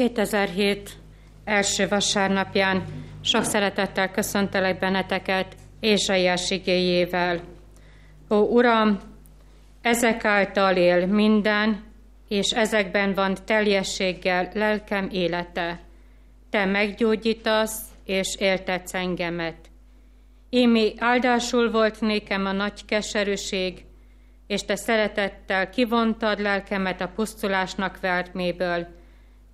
2007 első vasárnapján sok szeretettel köszöntelek benneteket Ézsaiás igéjével. Ó, Uram, ezek által él minden, és ezekben van teljességgel lelkem élete. Te meggyógyítasz, és éltetsz engemet. Émi áldásul volt nékem a nagy keserűség, és te szeretettel kivontad lelkemet a pusztulásnak vertméből,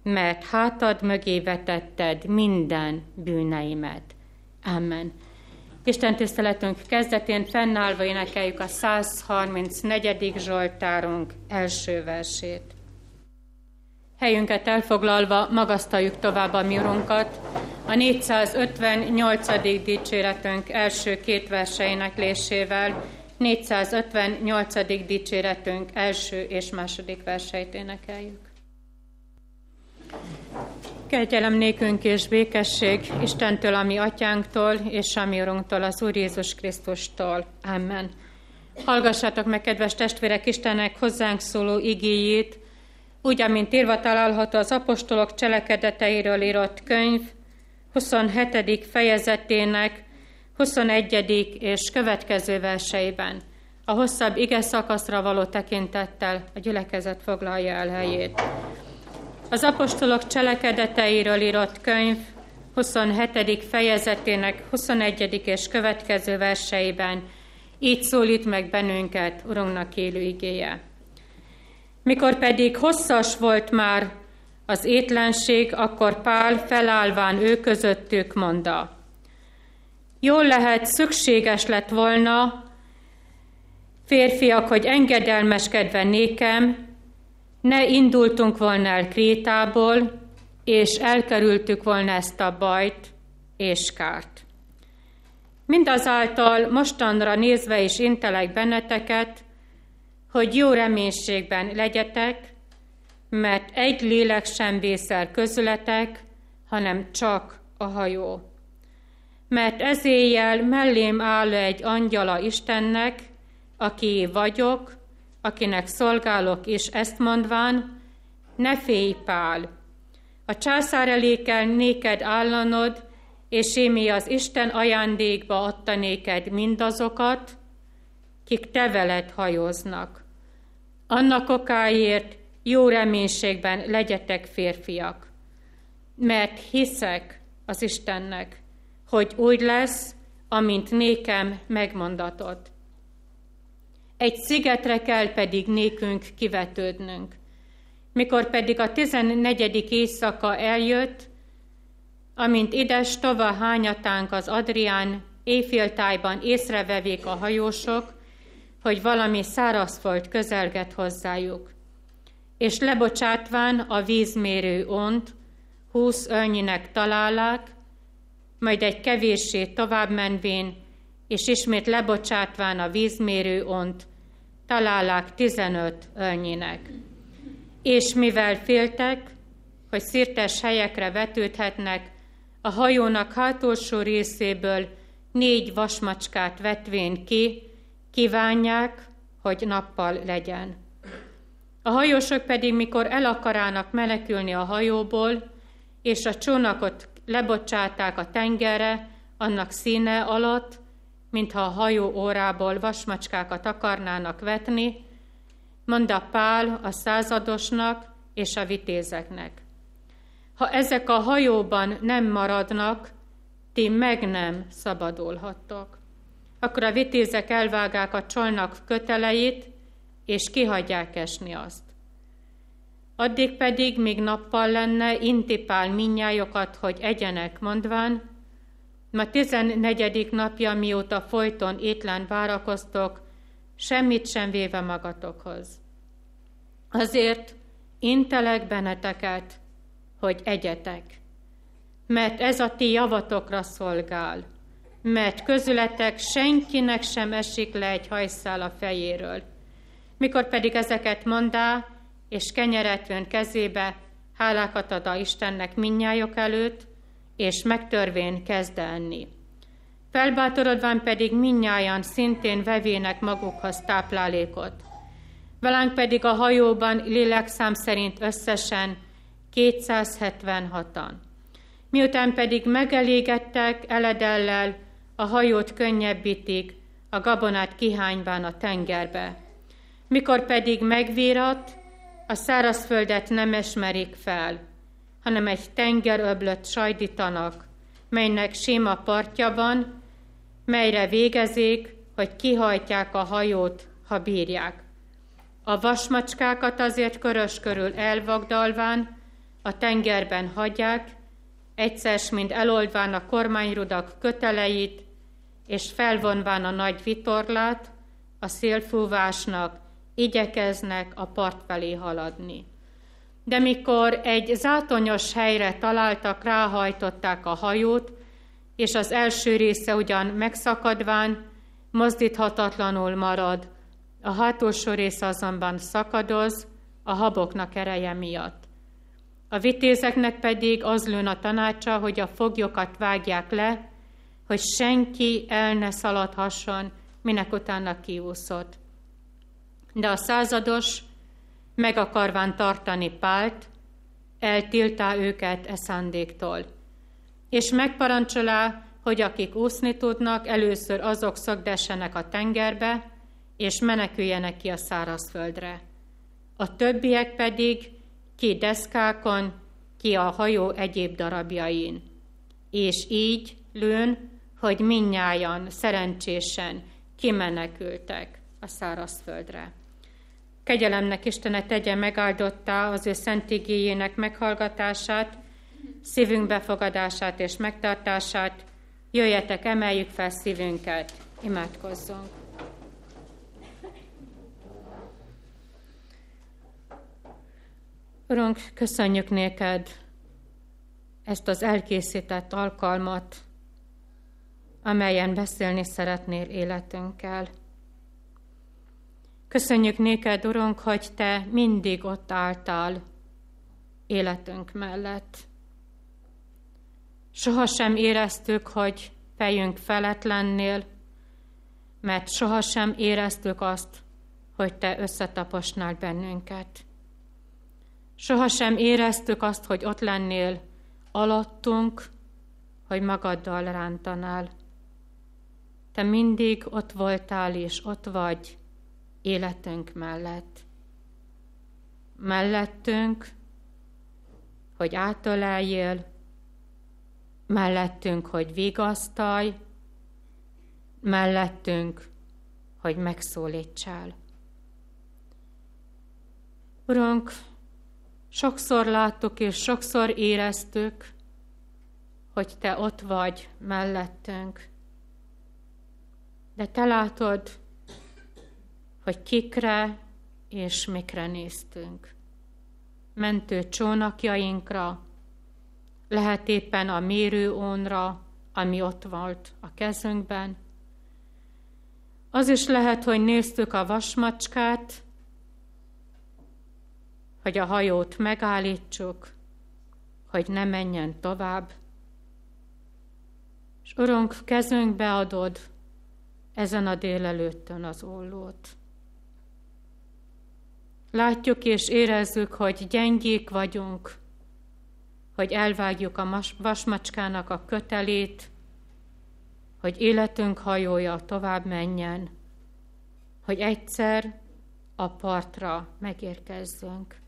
mert hátad mögé vetetted minden bűneimet. Amen. Isten tiszteletünk kezdetén fennállva énekeljük a 134. Zsoltárunk első versét. Helyünket elfoglalva magasztaljuk tovább a mi a 458. dicséretünk első két verseinek lésével, 458. dicséretünk első és második verseit énekeljük. Kegyelem nékünk és békesség Istentől, ami atyánktól, és a mi urunktól, az Úr Jézus Krisztustól. Amen. Hallgassátok meg, kedves testvérek, Istennek hozzánk szóló igéjét, úgy, amint írva található az apostolok cselekedeteiről írott könyv, 27. fejezetének 21. és következő verseiben. A hosszabb ige szakaszra való tekintettel a gyülekezet foglalja el helyét. Az apostolok cselekedeteiről írott könyv 27. fejezetének 21. és következő verseiben így szólít meg bennünket Urunknak élő igéje. Mikor pedig hosszas volt már az étlenség, akkor Pál felállván ő közöttük mondta. Jól lehet, szükséges lett volna, férfiak, hogy engedelmeskedve nékem, ne indultunk volna el Krétából, és elkerültük volna ezt a bajt és kárt. Mindazáltal mostanra nézve is intelek benneteket, hogy jó reménységben legyetek, mert egy lélek sem vészel közületek, hanem csak a hajó. Mert ez éjjel mellém áll egy angyala Istennek, aki vagyok, akinek szolgálok, és ezt mondván, ne félj, Pál, a császár elé kell néked állanod, és émi az Isten ajándékba adta néked mindazokat, kik te veled hajóznak. Annak okáért jó reménységben legyetek férfiak, mert hiszek az Istennek, hogy úgy lesz, amint nékem megmondatott. Egy szigetre kell pedig nékünk kivetődnünk. Mikor pedig a tizennegyedik éjszaka eljött, amint ides tova hányatánk az Adrián éjféltájban észrevevék a hajósok, hogy valami szárazfolt közelget hozzájuk. És lebocsátván a vízmérő ont, húsz ölnyinek találák, majd egy kevéssé tovább menvén és ismét lebocsátván a vízmérő ont, találák tizenöt ölnyinek. És mivel féltek, hogy szirtes helyekre vetődhetnek, a hajónak hátulsó részéből négy vasmacskát vetvén ki, kívánják, hogy nappal legyen. A hajósok pedig, mikor el akarának menekülni a hajóból, és a csónakot lebocsáták a tengerre, annak színe alatt, mintha a hajó órából vasmacskákat akarnának vetni, mondta Pál a századosnak és a vitézeknek. Ha ezek a hajóban nem maradnak, ti meg nem szabadulhattok. Akkor a vitézek elvágák a csolnak köteleit, és kihagyják esni azt. Addig pedig, míg nappal lenne, intipál minnyájokat, hogy egyenek, mondván, Ma tizennegyedik napja, mióta folyton étlen várakoztok, semmit sem véve magatokhoz. Azért intelek benneteket, hogy egyetek, mert ez a ti javatokra szolgál, mert közületek senkinek sem esik le egy hajszál a fejéről. Mikor pedig ezeket mondá, és kenyeret vön kezébe, hálákat ad a Istennek minnyájok előtt, és megtörvén kezd enni. Felbátorodván pedig minnyáján szintén vevének magukhoz táplálékot. Velánk pedig a hajóban lélekszám szerint összesen 276-an. Miután pedig megelégettek eledellel, a hajót könnyebbítik, a gabonát kihányván a tengerbe. Mikor pedig megvírat, a szárazföldet nem esmerik fel, hanem egy tengeröblöt sajdítanak, melynek sima partja van, melyre végezik, hogy kihajtják a hajót, ha bírják. A vasmacskákat azért körös körül elvagdalván, a tengerben hagyják, egyszer mind eloldván a kormányrudak köteleit, és felvonván a nagy vitorlát, a szélfúvásnak igyekeznek a part felé haladni. De mikor egy zátonyos helyre találtak, ráhajtották a hajót, és az első része ugyan megszakadván, mozdíthatatlanul marad, a hátulsó része azonban szakadoz, a haboknak ereje miatt. A vitézeknek pedig az lőn a tanácsa, hogy a foglyokat vágják le, hogy senki el ne szaladhasson, minek utána kiúszott. De a százados, meg akarván tartani Pált, eltiltá őket e szándéktól. És megparancsolá, hogy akik úszni tudnak, először azok szögdessenek a tengerbe, és meneküljenek ki a szárazföldre. A többiek pedig ki deszkákon, ki a hajó egyéb darabjain. És így lőn, hogy minnyájan szerencsésen kimenekültek a szárazföldre. Kegyelemnek Istene tegye megáldottá az ő szent igényének meghallgatását, szívünk befogadását és megtartását. Jöjjetek, emeljük fel szívünket, imádkozzunk. Urunk, köszönjük néked ezt az elkészített alkalmat, amelyen beszélni szeretnél életünkkel. Köszönjük néked, Urunk, hogy Te mindig ott álltál életünk mellett. Sohasem éreztük, hogy fejünk felett lennél, mert sohasem éreztük azt, hogy Te összetaposnál bennünket. Sohasem éreztük azt, hogy ott lennél alattunk, hogy magaddal rántanál. Te mindig ott voltál és ott vagy életünk mellett. Mellettünk, hogy átöleljél, mellettünk, hogy vigasztalj, mellettünk, hogy megszólítsál. Urunk, sokszor láttuk és sokszor éreztük, hogy Te ott vagy mellettünk. De Te látod, hogy kikre és mikre néztünk. Mentő csónakjainkra, lehet éppen a mérőónra, ami ott volt a kezünkben. Az is lehet, hogy néztük a vasmacskát, hogy a hajót megállítsuk, hogy ne menjen tovább. És Urunk, kezünkbe adod ezen a délelőttön az ollót. Látjuk és érezzük, hogy gyengék vagyunk, hogy elvágjuk a vasmacskának a kötelét, hogy életünk hajója tovább menjen, hogy egyszer a partra megérkezzünk.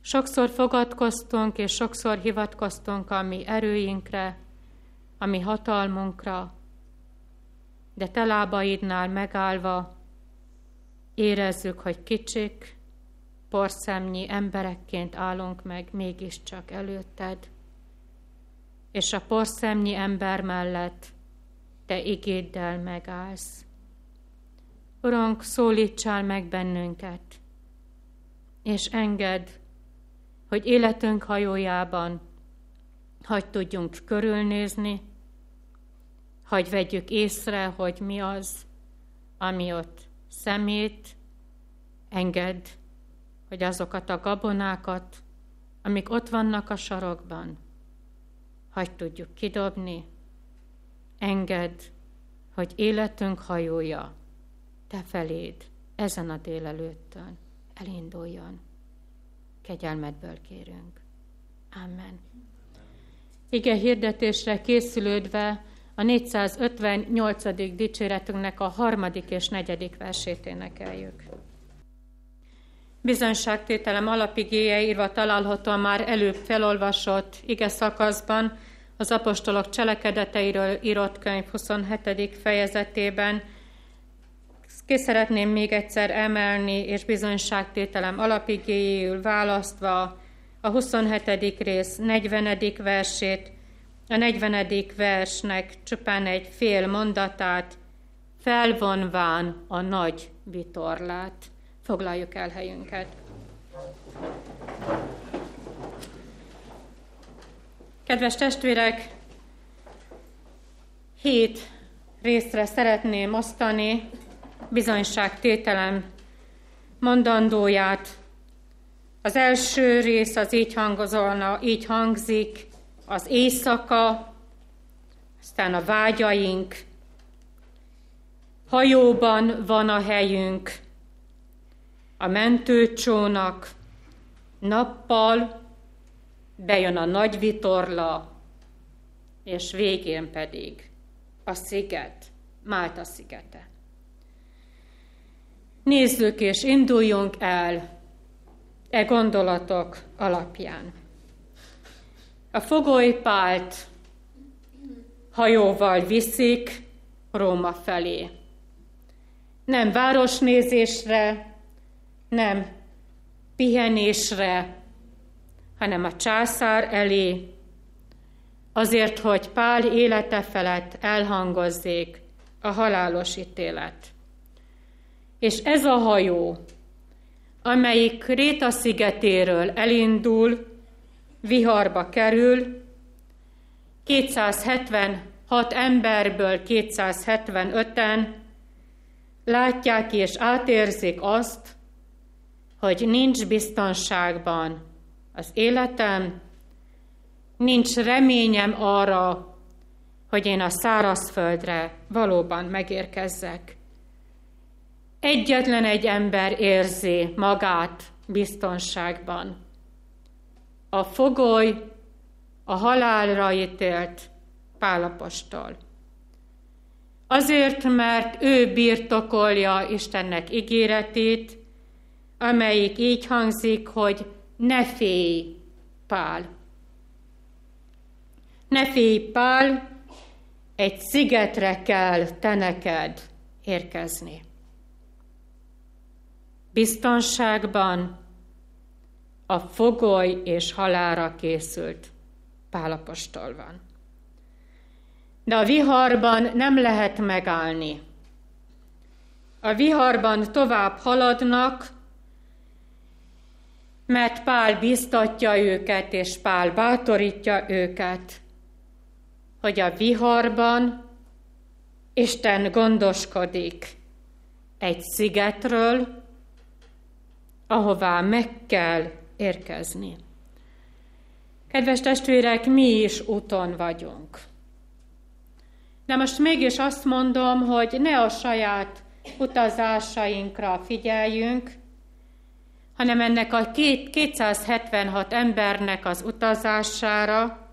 Sokszor fogadkoztunk, és sokszor hivatkoztunk a mi erőinkre, a mi hatalmunkra, de te lábaidnál megállva érezzük, hogy kicsik, porszemnyi emberekként állunk meg mégiscsak előtted, és a porszemnyi ember mellett te igéddel megállsz. Urunk, szólítsál meg bennünket, és engedd, hogy életünk hajójában hagy tudjunk körülnézni, hagy vegyük észre, hogy mi az, ami ott szemét, enged, hogy azokat a gabonákat, amik ott vannak a sarokban, hagy tudjuk kidobni, enged, hogy életünk hajója te feléd ezen a délelőttön elinduljon. kegyelmedből kérünk. Amen. Ige hirdetésre készülődve a 458. dicséretünknek a harmadik és negyedik versét énekeljük. Bizonyságtételem alapigéje írva található már előbb felolvasott ige szakaszban, az apostolok cselekedeteiről írott könyv 27. fejezetében. Ki szeretném még egyszer emelni, és bizonyságtételem alapigéjéül választva a 27. rész 40. versét, a 40. versnek csupán egy fél mondatát, felvonván a nagy vitorlát. Foglaljuk el helyünket. Kedves testvérek, hét részre szeretném osztani bizonyságtételem mondandóját. Az első rész az így hangozolna, így hangzik, az éjszaka, aztán a vágyaink, hajóban van a helyünk, a mentőcsónak, nappal bejön a nagy vitorla, és végén pedig a sziget, Málta szigete. Nézzük és induljunk el e gondolatok alapján. A fogolypált hajóval viszik Róma felé. Nem városnézésre, nem pihenésre, hanem a császár elé, azért, hogy Pál élete felett elhangozzék a halálos ítélet. És ez a hajó, amelyik Kréta szigetéről elindul, viharba kerül, 276 emberből 275-en látják és átérzik azt, hogy nincs biztonságban az életem, nincs reményem arra, hogy én a szárazföldre valóban megérkezzek. Egyetlen egy ember érzi magát biztonságban. A fogoly a halálra ítélt Pálapostól. Azért, mert ő birtokolja Istennek ígéretét, amelyik így hangzik, hogy ne félj, Pál. Ne félj, Pál, egy szigetre kell te neked érkezni. Biztonságban a fogoly és halára készült Pálapostól van. De a viharban nem lehet megállni. A viharban tovább haladnak, mert Pál biztatja őket, és Pál bátorítja őket, hogy a viharban Isten gondoskodik egy szigetről, ahová meg kell érkezni. Kedves testvérek, mi is úton vagyunk. De most mégis azt mondom, hogy ne a saját utazásainkra figyeljünk, hanem ennek a 276 embernek az utazására,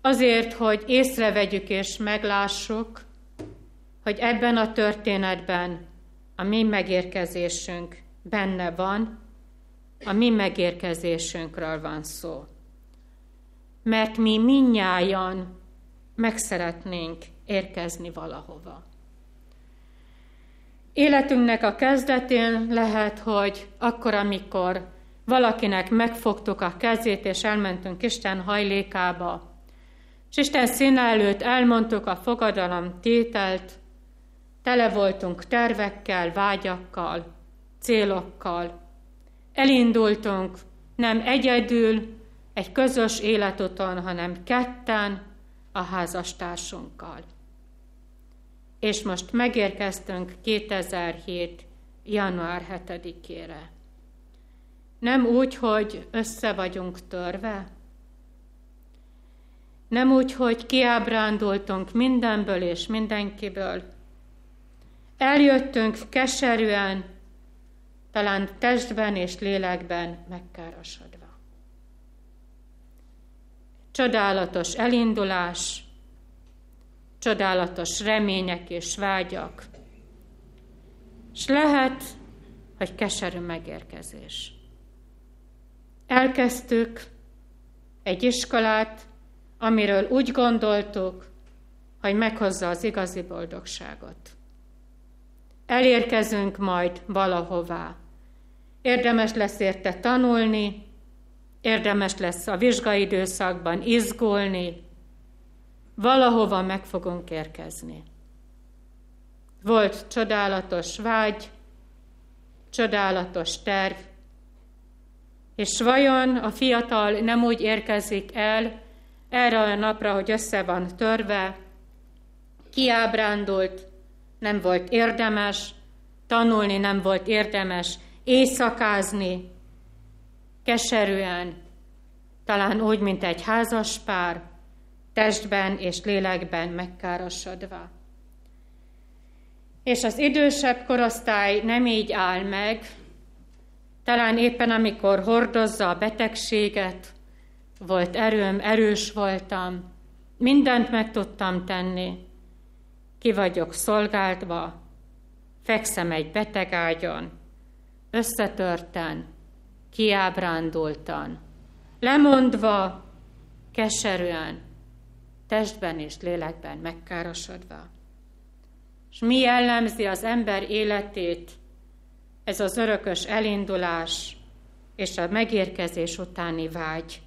azért, hogy észrevegyük és meglássuk, hogy ebben a történetben a mi megérkezésünk benne van, a mi megérkezésünkről van szó. Mert mi minnyájan meg szeretnénk érkezni valahova. Életünknek a kezdetén lehet, hogy akkor, amikor valakinek megfogtuk a kezét, és elmentünk Isten hajlékába, és Isten színe előtt elmondtuk a fogadalom tételt, tele voltunk tervekkel, vágyakkal, célokkal. Elindultunk nem egyedül, egy közös életuton, hanem ketten a házastársunkkal és most megérkeztünk 2007. január 7-ére. Nem úgy, hogy össze vagyunk törve, nem úgy, hogy kiábrándultunk mindenből és mindenkiből. Eljöttünk keserűen, talán testben és lélekben megkárosodva. Csodálatos elindulás, csodálatos remények és vágyak, és lehet, hogy keserű megérkezés. Elkezdtük egy iskolát, amiről úgy gondoltuk, hogy meghozza az igazi boldogságot. Elérkezünk majd valahová. Érdemes lesz érte tanulni, érdemes lesz a vizsgaidőszakban izgulni, valahova meg fogunk érkezni. Volt csodálatos vágy, csodálatos terv, és vajon a fiatal nem úgy érkezik el erre a napra, hogy össze van törve, kiábrándult, nem volt érdemes, tanulni nem volt érdemes, éjszakázni, keserűen, talán úgy, mint egy házas pár, testben és lélekben megkárosodva. És az idősebb korosztály nem így áll meg, talán éppen amikor hordozza a betegséget, volt erőm, erős voltam, mindent meg tudtam tenni, ki vagyok szolgáltva, fekszem egy betegágyon, összetörten, kiábrándultan, lemondva, keserűen, testben és lélekben megkárosodva. És mi jellemzi az ember életét, ez az örökös elindulás és a megérkezés utáni vágy.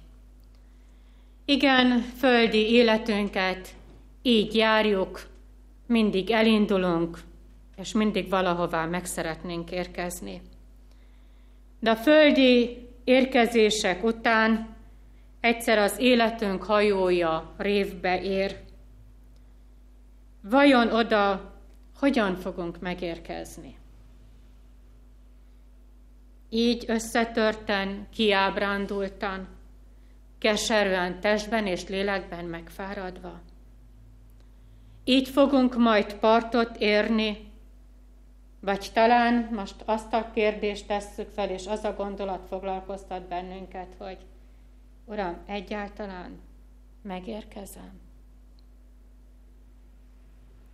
Igen, földi életünket így járjuk, mindig elindulunk, és mindig valahová meg szeretnénk érkezni. De a földi érkezések után egyszer az életünk hajója révbe ér. Vajon oda hogyan fogunk megérkezni? Így összetörten, kiábrándultan, keserűen testben és lélekben megfáradva. Így fogunk majd partot érni, vagy talán most azt a kérdést tesszük fel, és az a gondolat foglalkoztat bennünket, hogy Uram, egyáltalán megérkezem.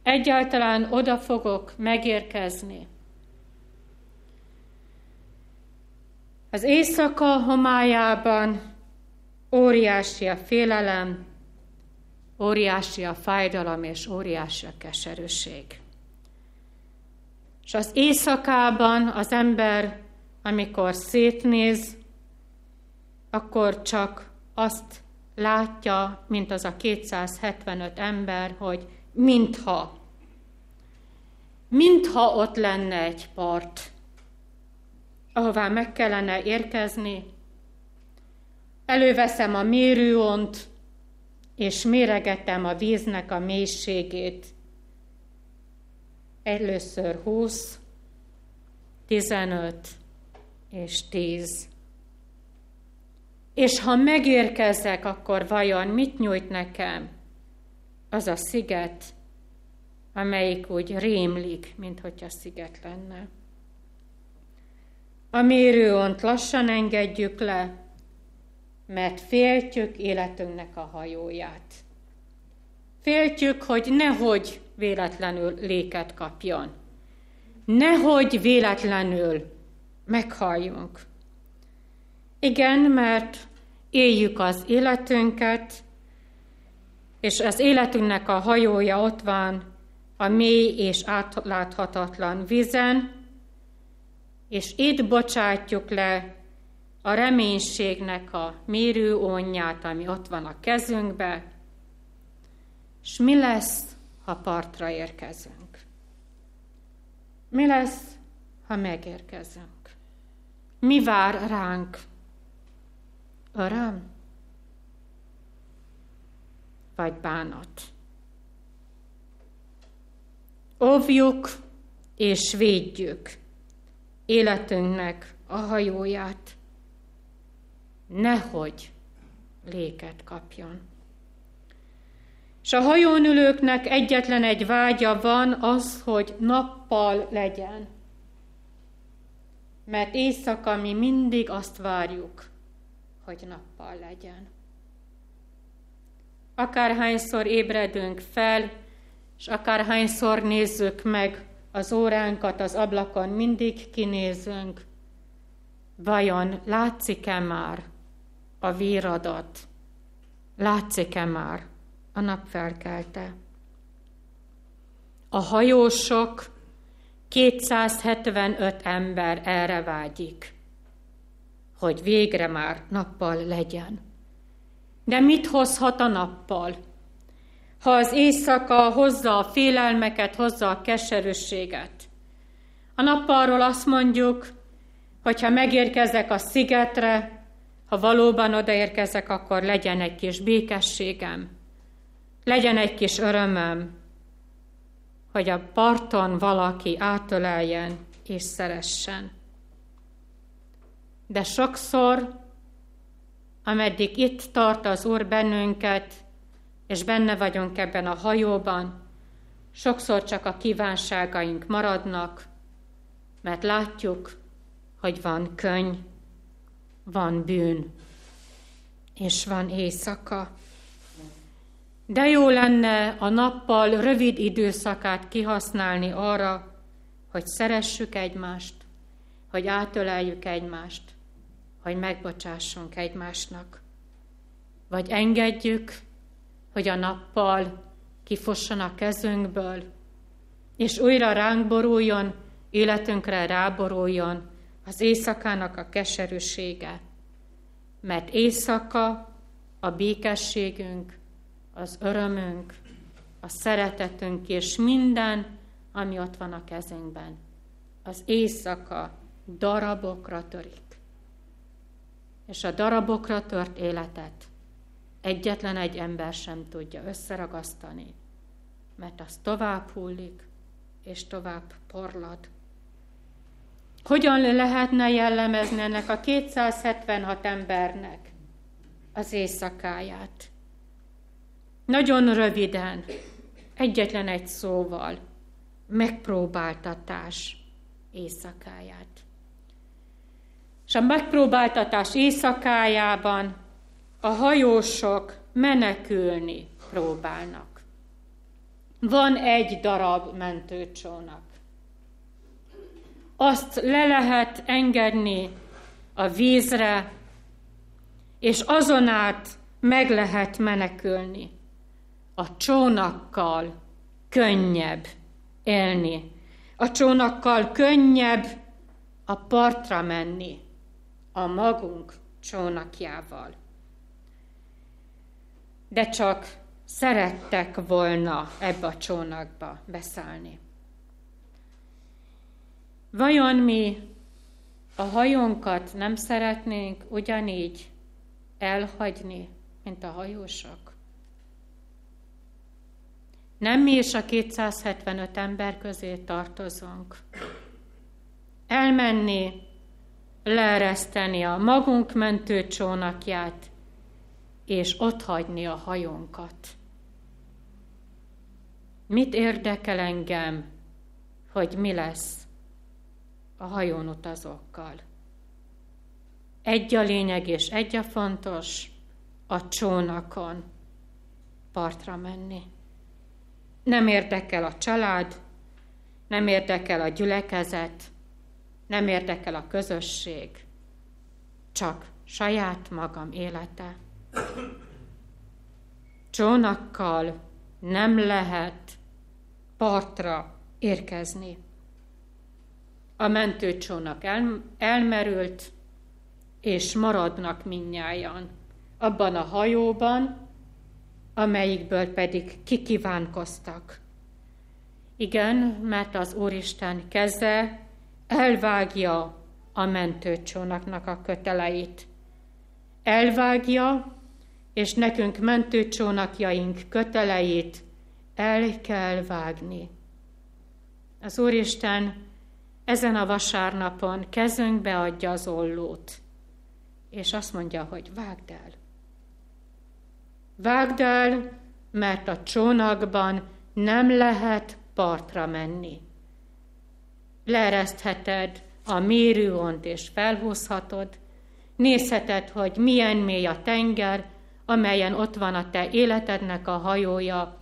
Egyáltalán oda fogok megérkezni. Az éjszaka homályában óriási a félelem, óriási a fájdalom és óriási a keserűség. És az éjszakában az ember, amikor szétnéz, akkor csak azt látja, mint az a 275 ember, hogy mintha, mintha ott lenne egy part, ahová meg kellene érkezni. Előveszem a mérőont, és méregetem a víznek a mélységét. Először 20, 15 és 10. És ha megérkezek, akkor vajon mit nyújt nekem az a sziget, amelyik úgy rémlik, mint hogyha sziget lenne. A mérőont lassan engedjük le, mert féltjük életünknek a hajóját. Féltjük, hogy nehogy véletlenül léket kapjon. Nehogy véletlenül meghalljunk. Igen, mert éljük az életünket, és az életünknek a hajója ott van a mély és átláthatatlan vizen, és itt bocsátjuk le a reménységnek a mérőónját, ami ott van a kezünkbe, és mi lesz, ha partra érkezünk? Mi lesz, ha megérkezünk? Mi vár ránk? Öröm? Vagy bánat? Óvjuk és védjük életünknek a hajóját, nehogy léket kapjon. És a hajón ülőknek egyetlen egy vágya van, az, hogy nappal legyen. mert éjszaka mi mindig azt várjuk, hogy nappal legyen. Akárhányszor ébredünk fel, és akárhányszor nézzük meg az óránkat az ablakon, mindig kinézünk, vajon látszik-e már a víradat? Látszik-e már a nap felkelte? A hajósok 275 ember erre vágyik, hogy végre már nappal legyen. De mit hozhat a nappal? Ha az éjszaka hozza a félelmeket, hozza a keserűséget. A nappalról azt mondjuk, hogy ha megérkezek a szigetre, ha valóban odaérkezek, akkor legyen egy kis békességem, legyen egy kis örömöm, hogy a parton valaki átöleljen és szeressen. De sokszor, ameddig itt tart az Úr bennünket, és benne vagyunk ebben a hajóban, sokszor csak a kívánságaink maradnak, mert látjuk, hogy van könyv, van bűn, és van éjszaka. De jó lenne a nappal rövid időszakát kihasználni arra, hogy szeressük egymást, hogy átöleljük egymást, hogy megbocsássunk egymásnak. Vagy engedjük, hogy a nappal kifosson a kezünkből, és újra ránk boruljon, életünkre ráboruljon az éjszakának a keserűsége. Mert éjszaka a békességünk, az örömünk, a szeretetünk és minden, ami ott van a kezünkben. Az éjszaka darabokra törik. És a darabokra tört életet egyetlen egy ember sem tudja összeragasztani, mert az tovább hullik, és tovább porlad. Hogyan lehetne jellemezni ennek a 276 embernek az éjszakáját? Nagyon röviden, egyetlen egy szóval, megpróbáltatás éjszakáját. És a megpróbáltatás éjszakájában a hajósok menekülni próbálnak. Van egy darab mentőcsónak. Azt le lehet engedni a vízre, és azon át meg lehet menekülni a csónakkal könnyebb élni. A csónakkal könnyebb a partra menni a magunk csónakjával. De csak szerettek volna ebbe a csónakba beszállni. Vajon mi a hajónkat nem szeretnénk ugyanígy elhagyni, mint a hajósok? Nem mi is a 275 ember közé tartozunk. Elmenni, leereszteni a magunk mentő csónakját, és hagyni a hajónkat. Mit érdekel engem, hogy mi lesz a hajón utazókkal? Egy a lényeg és egy a fontos, a csónakon partra menni. Nem érdekel a család, nem érdekel a gyülekezet, nem érdekel a közösség, csak saját magam élete. Csónakkal nem lehet partra érkezni. A mentőcsónak el, elmerült, és maradnak minnyájan abban a hajóban, amelyikből pedig kikívánkoztak. Igen, mert az Úristen keze elvágja a mentőcsónaknak a köteleit. Elvágja, és nekünk mentőcsónakjaink köteleit el kell vágni. Az Úristen ezen a vasárnapon kezünkbe adja az ollót, és azt mondja, hogy vágd el. Vágd el, mert a csónakban nem lehet partra menni. Leeresztheted a mérőont és felhúzhatod, nézheted, hogy milyen mély a tenger, amelyen ott van a te életednek a hajója,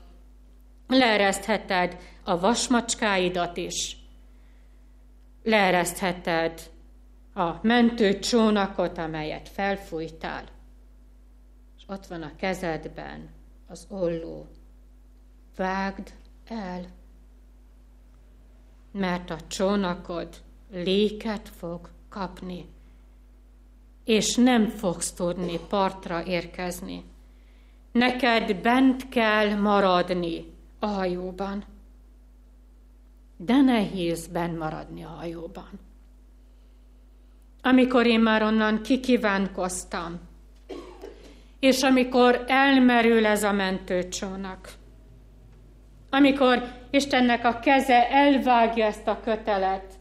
leeresztheted a vasmacskáidat is, leeresztheted a mentő csónakot, amelyet felfújtál, ott van a kezedben az olló. Vágd el, mert a csónakod léket fog kapni, és nem fogsz tudni partra érkezni. Neked bent kell maradni a hajóban. De nehéz bent maradni a hajóban. Amikor én már onnan kikívánkoztam, és amikor elmerül ez a mentőcsónak, amikor Istennek a keze elvágja ezt a kötelet,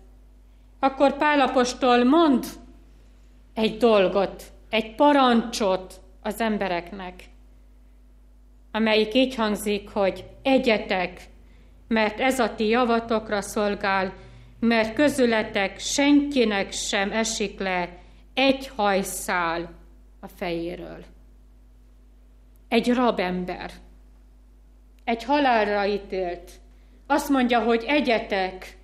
akkor Pálapostól mond egy dolgot, egy parancsot az embereknek, amelyik így hangzik, hogy egyetek, mert ez a ti javatokra szolgál, mert közületek senkinek sem esik le egy hajszál a fejéről. Egy rabember, egy halálra ítélt, azt mondja, hogy egyetek,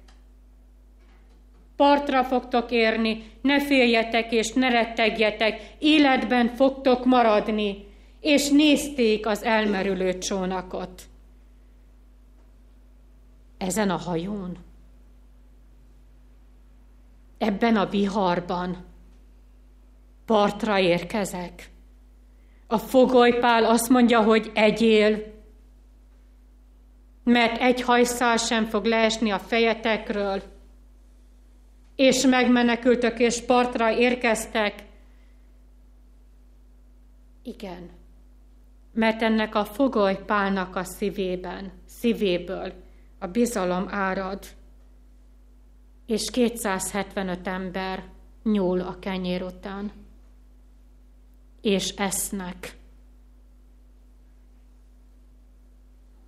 partra fogtok érni, ne féljetek és ne rettegjetek, életben fogtok maradni, és nézték az elmerülő csónakot. Ezen a hajón, ebben a viharban partra érkezek. A fogolypál azt mondja, hogy egyél, mert egy hajszál sem fog leesni a fejetekről, és megmenekültök, és partra érkeztek. Igen, mert ennek a fogolypálnak a szívében, szívéből a bizalom árad, és 275 ember nyúl a kenyér után, és esznek.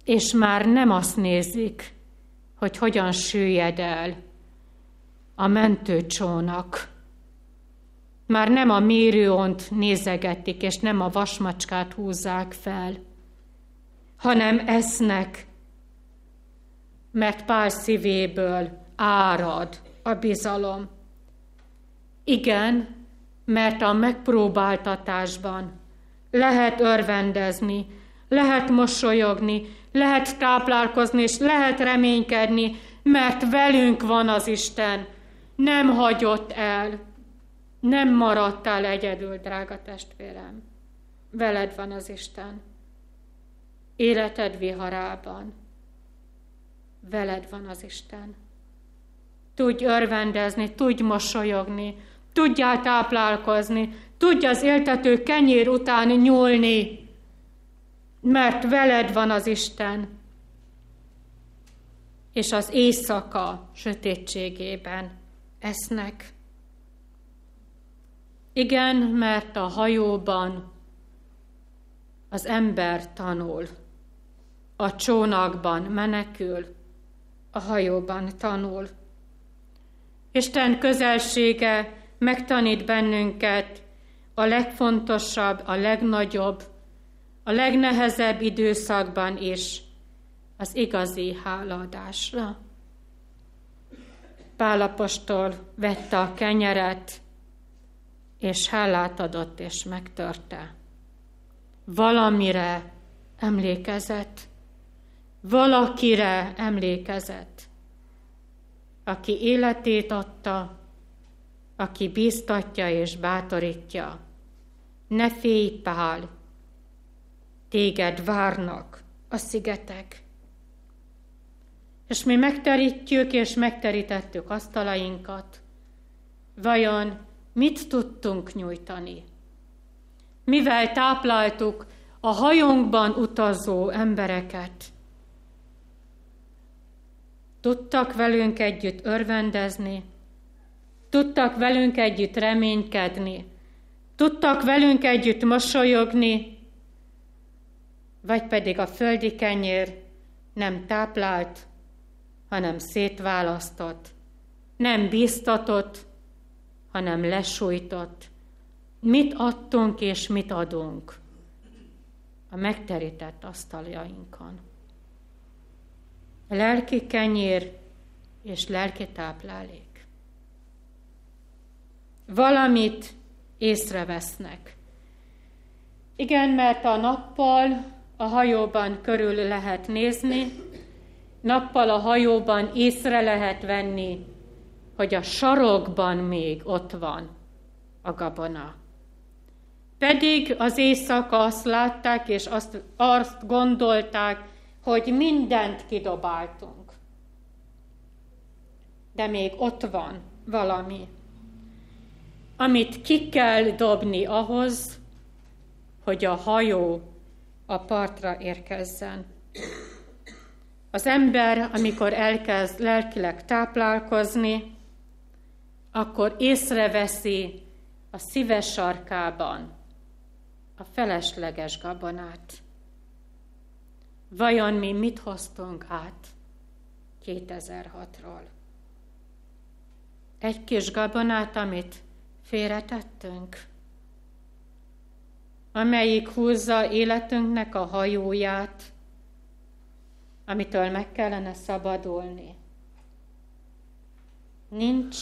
És már nem azt nézik, hogy hogyan süllyed el a mentőcsónak. Már nem a mérőont nézegetik, és nem a vasmacskát húzzák fel, hanem esznek, mert Pál szívéből árad a bizalom. Igen, mert a megpróbáltatásban lehet örvendezni, lehet mosolyogni, lehet táplálkozni, és lehet reménykedni, mert velünk van az Isten, nem hagyott el, nem maradtál egyedül, drága testvérem. Veled van az Isten. Életed viharában. Veled van az Isten. Tudj örvendezni, tudj mosolyogni, tudjál táplálkozni, tudj az éltető kenyér után nyúlni, mert veled van az Isten. És az éjszaka sötétségében esznek. Igen, mert a hajóban az ember tanul, a csónakban menekül, a hajóban tanul. Isten közelsége megtanít bennünket a legfontosabb, a legnagyobb, a legnehezebb időszakban is az igazi hálaadásra. Pálapostól vette a kenyeret, és hálát adott, és megtörte. Valamire emlékezett, valakire emlékezett, aki életét adta, aki bíztatja és bátorítja. Ne félj, Pál, téged várnak a szigetek. És mi megterítjük és megterítettük asztalainkat. Vajon mit tudtunk nyújtani? Mivel tápláltuk a hajónkban utazó embereket? Tudtak velünk együtt örvendezni, tudtak velünk együtt reménykedni, tudtak velünk együtt mosolyogni, vagy pedig a földi kenyér nem táplált, hanem szétválasztott, nem bíztatott, hanem lesújtott. Mit adtunk és mit adunk a megterített asztaljainkon. Lelki kenyér és lelki táplálék. Valamit észrevesznek. Igen, mert a nappal a hajóban körül lehet nézni, nappal a hajóban észre lehet venni, hogy a sarokban még ott van a gabona. Pedig az éjszaka azt látták, és azt, azt gondolták, hogy mindent kidobáltunk. De még ott van valami, amit ki kell dobni ahhoz, hogy a hajó a partra érkezzen. Az ember, amikor elkezd lelkileg táplálkozni, akkor észreveszi a szíves sarkában a felesleges gabonát. Vajon mi mit hoztunk át 2006-ról? Egy kis gabonát, amit félretettünk, amelyik húzza életünknek a hajóját, amitől meg kellene szabadulni. Nincs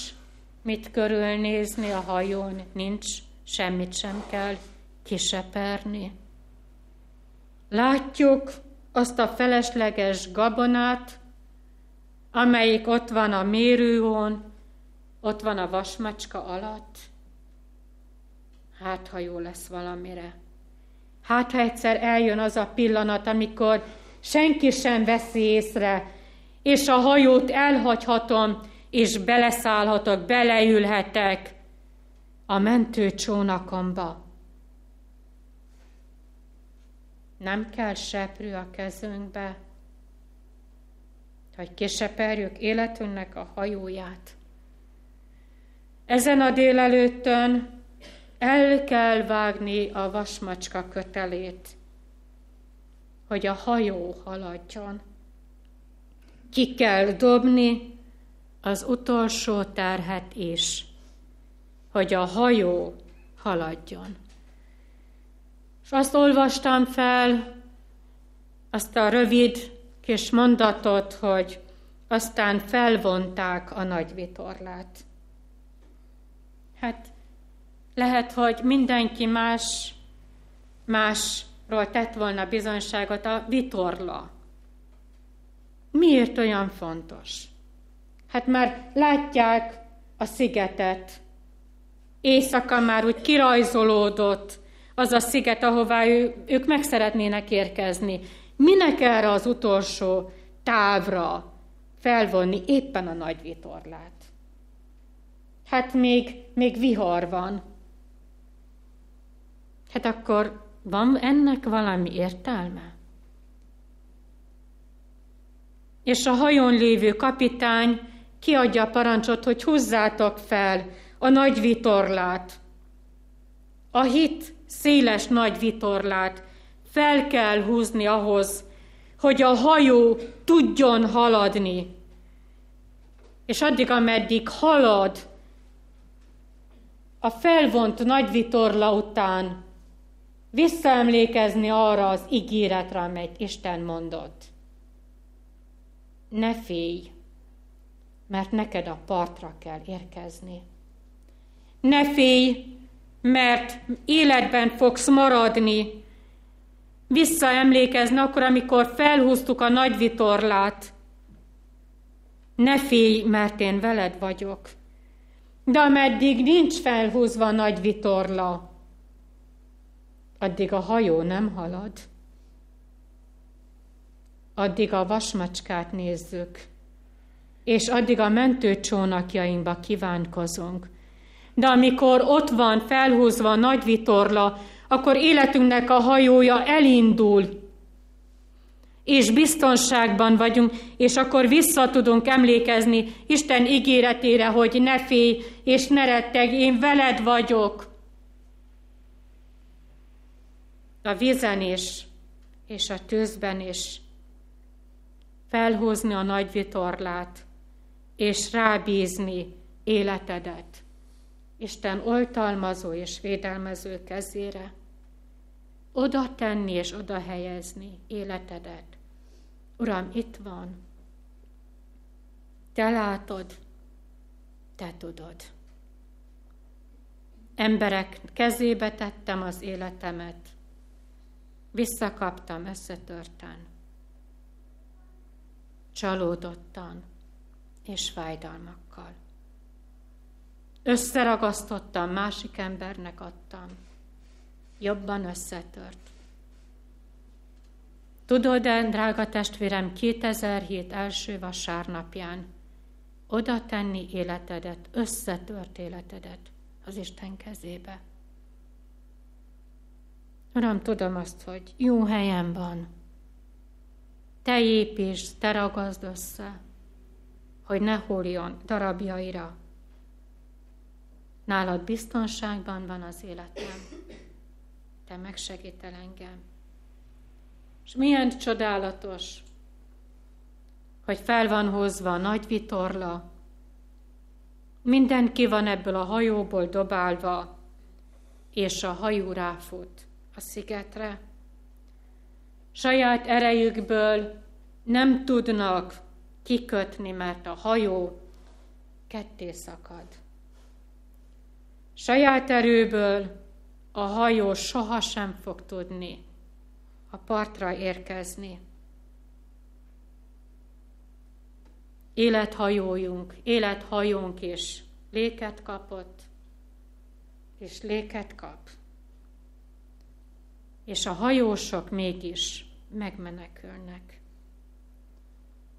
mit körülnézni a hajón, nincs, semmit sem kell kiseperni. Látjuk azt a felesleges gabonát, amelyik ott van a mérőhón, ott van a vasmacska alatt. Hát, ha jó lesz valamire. Hát, ha egyszer eljön az a pillanat, amikor senki sem veszi észre, és a hajót elhagyhatom, és beleszállhatok, beleülhetek a mentő csónakomba. Nem kell seprű a kezünkbe, hogy kiseperjük életünknek a hajóját. Ezen a délelőttön el kell vágni a vasmacska kötelét, hogy a hajó haladjon. Ki kell dobni az utolsó terhet is, hogy a hajó haladjon. És azt olvastam fel, azt a rövid kis mondatot, hogy aztán felvonták a nagy vitorlát. Hát lehet, hogy mindenki más, másról tett volna bizonyságot a vitorla. Miért olyan fontos? Hát már látják a szigetet. Éjszaka már úgy kirajzolódott az a sziget, ahová ő, ők meg szeretnének érkezni. Minek erre az utolsó távra felvonni éppen a nagy vitorlát? Hát még, még vihar van. Hát akkor van ennek valami értelme? És a hajón lévő kapitány kiadja a parancsot, hogy húzzátok fel a nagy vitorlát. A hit széles nagy vitorlát fel kell húzni ahhoz, hogy a hajó tudjon haladni. És addig, ameddig halad, a felvont nagy vitorla után visszaemlékezni arra az ígéretre, amelyet Isten mondott. Ne félj, mert neked a partra kell érkezni. Ne félj, mert életben fogsz maradni. Visszaemlékezni akkor, amikor felhúztuk a nagy vitorlát. Ne félj, mert én veled vagyok. De ameddig nincs felhúzva a nagy vitorla, addig a hajó nem halad. Addig a vasmacskát nézzük, és addig a mentőcsónakjainkba kívánkozunk. De amikor ott van felhúzva a nagy vitorla, akkor életünknek a hajója elindul, és biztonságban vagyunk, és akkor vissza tudunk emlékezni Isten ígéretére, hogy ne félj, és ne retteg, én veled vagyok. A vízen is, és a tűzben is felhúzni a nagy vitorlát, és rábízni életedet Isten oltalmazó és védelmező kezére, oda tenni és oda helyezni életedet. Uram, itt van. Te látod, te tudod. Emberek kezébe tettem az életemet, visszakaptam összetörten, csalódottan és fájdalmakkal. Összeragasztottam, másik embernek adtam. Jobban összetört. Tudod-e, drága testvérem, 2007 első vasárnapján oda tenni életedet, összetört életedet az Isten kezébe? Uram, tudom azt, hogy jó helyen van. Te építs, te ragazd össze, hogy ne hóljon darabjaira, Nálad biztonságban van az életem. Te megsegítel engem. És milyen csodálatos, hogy fel van hozva a nagy vitorla, mindenki van ebből a hajóból dobálva, és a hajó ráfut a szigetre. Saját erejükből nem tudnak kikötni, mert a hajó ketté szakad. Saját erőből a hajó sohasem fog tudni a partra érkezni. Élethajójunk, élethajónk is léket kapott, és léket kap. És a hajósok mégis megmenekülnek,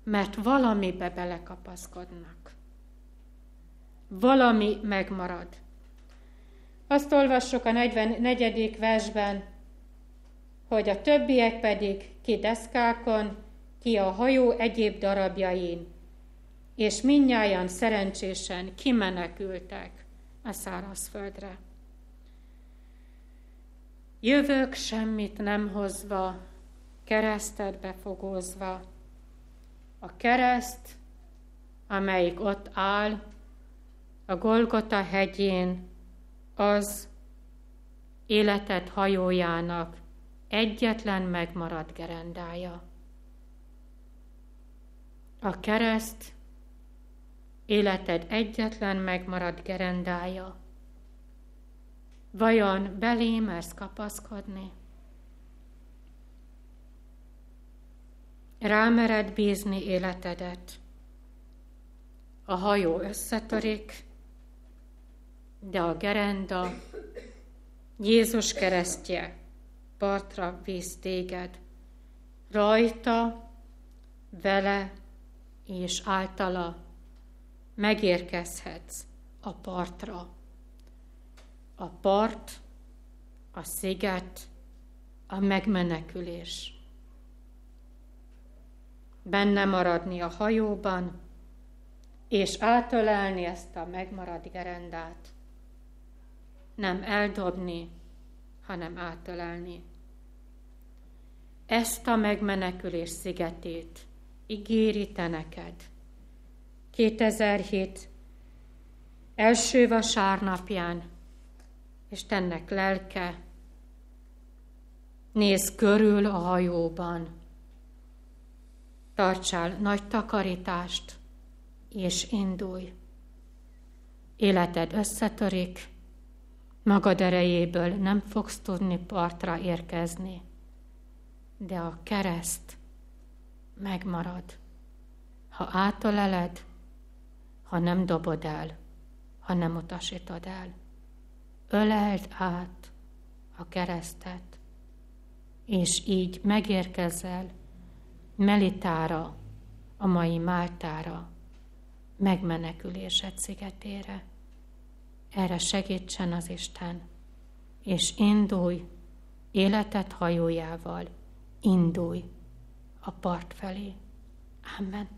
mert valamibe belekapaszkodnak. Valami megmarad. Azt olvassuk a 44. versben, hogy a többiek pedig ki deszkákon, ki a hajó egyéb darabjain, és minnyáján szerencsésen kimenekültek a szárazföldre. Jövök semmit nem hozva, keresztet befogózva. A kereszt, amelyik ott áll, a Golgota hegyén, az életed hajójának egyetlen megmaradt gerendája. A kereszt életed egyetlen megmaradt gerendája. Vajon belé mersz kapaszkodni? Rámered bízni életedet. A hajó összetörik, de a gerenda, Jézus keresztje partra víz téged. Rajta, vele és általa megérkezhetsz a partra. A part, a sziget, a megmenekülés. Benne maradni a hajóban, és átölelni ezt a megmaradt gerendát nem eldobni, hanem átölelni. Ezt a megmenekülés szigetét ígéri te neked. 2007 első vasárnapján, és tennek lelke, néz körül a hajóban, tartsál nagy takarítást, és indulj. Életed összetörik, Magad erejéből nem fogsz tudni partra érkezni, de a kereszt megmarad. Ha átöleled, ha nem dobod el, ha nem utasítod el. Öleld át a keresztet, és így megérkezel Melitára, a mai Máltára, megmenekülésed szigetére. Erre segítsen az Isten, és indulj életet hajójával, indulj a part felé. Amen.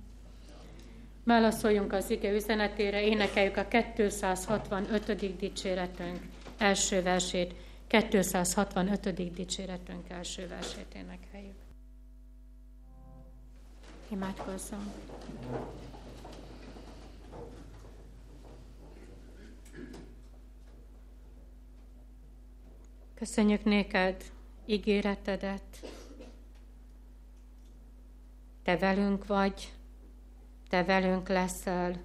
Válaszoljunk az ige üzenetére, énekeljük a 265. dicséretünk első versét, 265. dicséretünk első versét énekeljük. Imádkozzunk. Köszönjük néked ígéretedet. Te velünk vagy, te velünk leszel,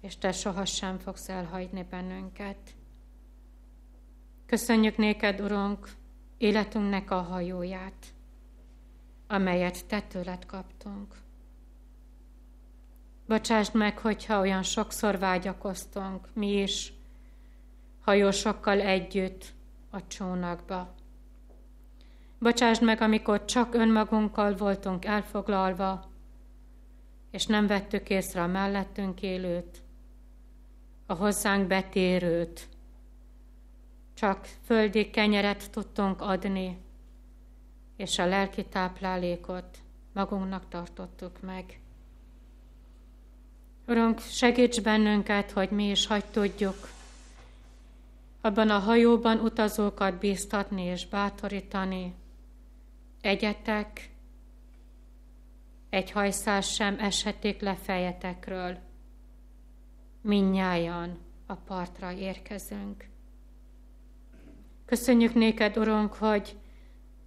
és te sohasem fogsz elhagyni bennünket. Köszönjük néked, Urunk, életünknek a hajóját, amelyet te tőled kaptunk. Bocsásd meg, hogyha olyan sokszor vágyakoztunk, mi is, hajósokkal együtt a csónakba. Bocsásd meg, amikor csak önmagunkkal voltunk elfoglalva, és nem vettük észre a mellettünk élőt, a hozzánk betérőt. Csak földi kenyeret tudtunk adni, és a lelki táplálékot magunknak tartottuk meg. Urunk, segíts bennünket, hogy mi is hagy tudjuk abban a hajóban utazókat bíztatni és bátorítani. Egyetek, egy hajszás sem eshetik le fejetekről. Minnyájan a partra érkezünk. Köszönjük néked, Urunk, hogy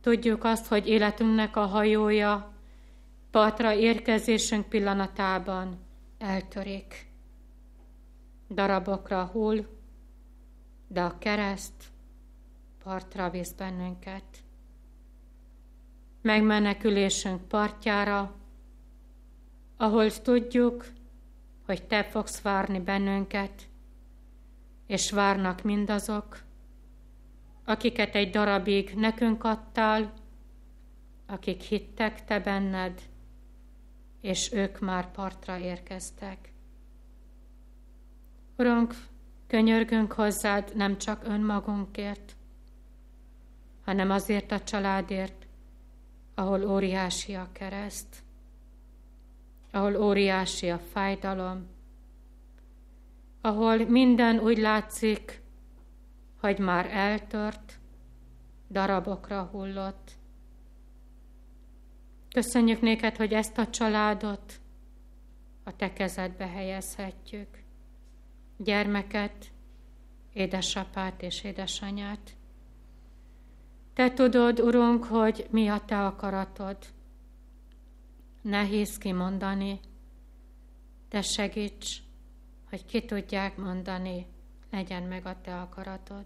tudjuk azt, hogy életünknek a hajója partra érkezésünk pillanatában eltörik. Darabokra hull, de a kereszt partra visz bennünket. Megmenekülésünk partjára, ahol tudjuk, hogy Te fogsz várni bennünket, és várnak mindazok, akiket egy darabig nekünk adtál, akik hittek Te benned, és ők már partra érkeztek. Urunk, könyörgünk hozzád nem csak önmagunkért, hanem azért a családért, ahol óriási a kereszt, ahol óriási a fájdalom, ahol minden úgy látszik, hogy már eltört, darabokra hullott. Köszönjük néked, hogy ezt a családot a te kezedbe helyezhetjük. Gyermeket, édesapát és édesanyát. Te tudod, Urunk, hogy mi a te akaratod. Nehéz kimondani, de segíts, hogy ki tudják mondani, legyen meg a te akaratod.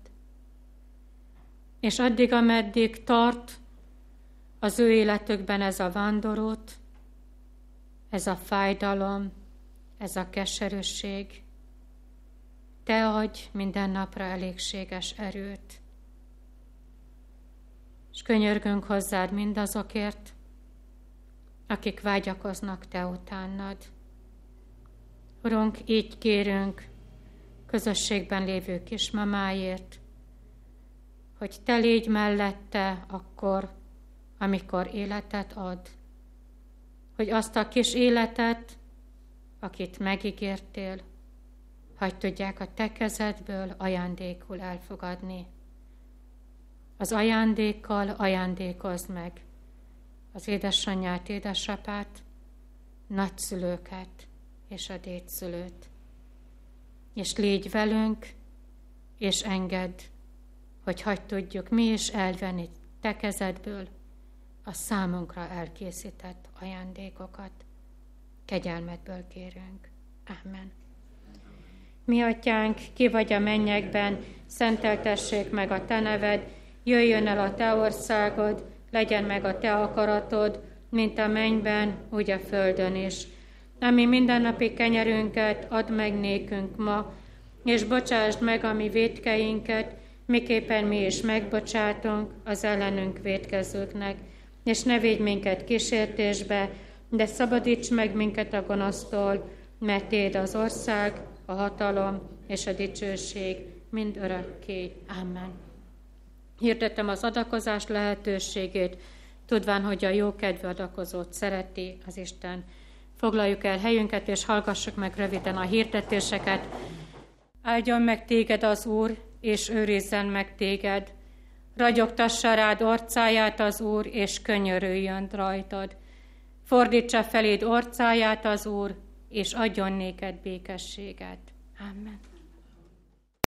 És addig, ameddig tart az ő életükben ez a vándorút, ez a fájdalom, ez a keserűség, te adj minden napra elégséges erőt. És könyörgünk hozzád mindazokért, akik vágyakoznak te utánad. Urunk, így kérünk közösségben lévő kismamáért, hogy te légy mellette akkor, amikor életet ad, hogy azt a kis életet, akit megígértél, hogy tudják a te kezedből ajándékul elfogadni. Az ajándékkal ajándékozd meg az édesanyját, édesapát, nagyszülőket és a dédszülőt. És légy velünk, és engedd, hogy hagyd tudjuk mi is elvenni te kezedből a számunkra elkészített ajándékokat. Kegyelmedből kérünk. Amen. Mi atyánk, ki vagy a mennyekben, szenteltessék meg a te neved, jöjjön el a te országod, legyen meg a te akaratod, mint a mennyben, úgy a földön is. Ami mindennapi kenyerünket add meg nékünk ma, és bocsásd meg a mi védkeinket, miképpen mi is megbocsátunk az ellenünk védkezőknek, és ne védj minket kísértésbe, de szabadíts meg minket a gonosztól, mert Téd az ország, a hatalom és a dicsőség mind örökké. Amen. Hirdettem az adakozás lehetőségét, tudván, hogy a jó kedvű adakozót szereti az Isten. Foglaljuk el helyünket, és hallgassuk meg röviden a hirdetéseket. Áldjon meg téged az Úr, és őrizzen meg téged. Ragyogtassa rád orcáját az Úr, és könyörüljön rajtad. Fordítsa feléd orcáját az Úr, és adjon néked békességet. Amen.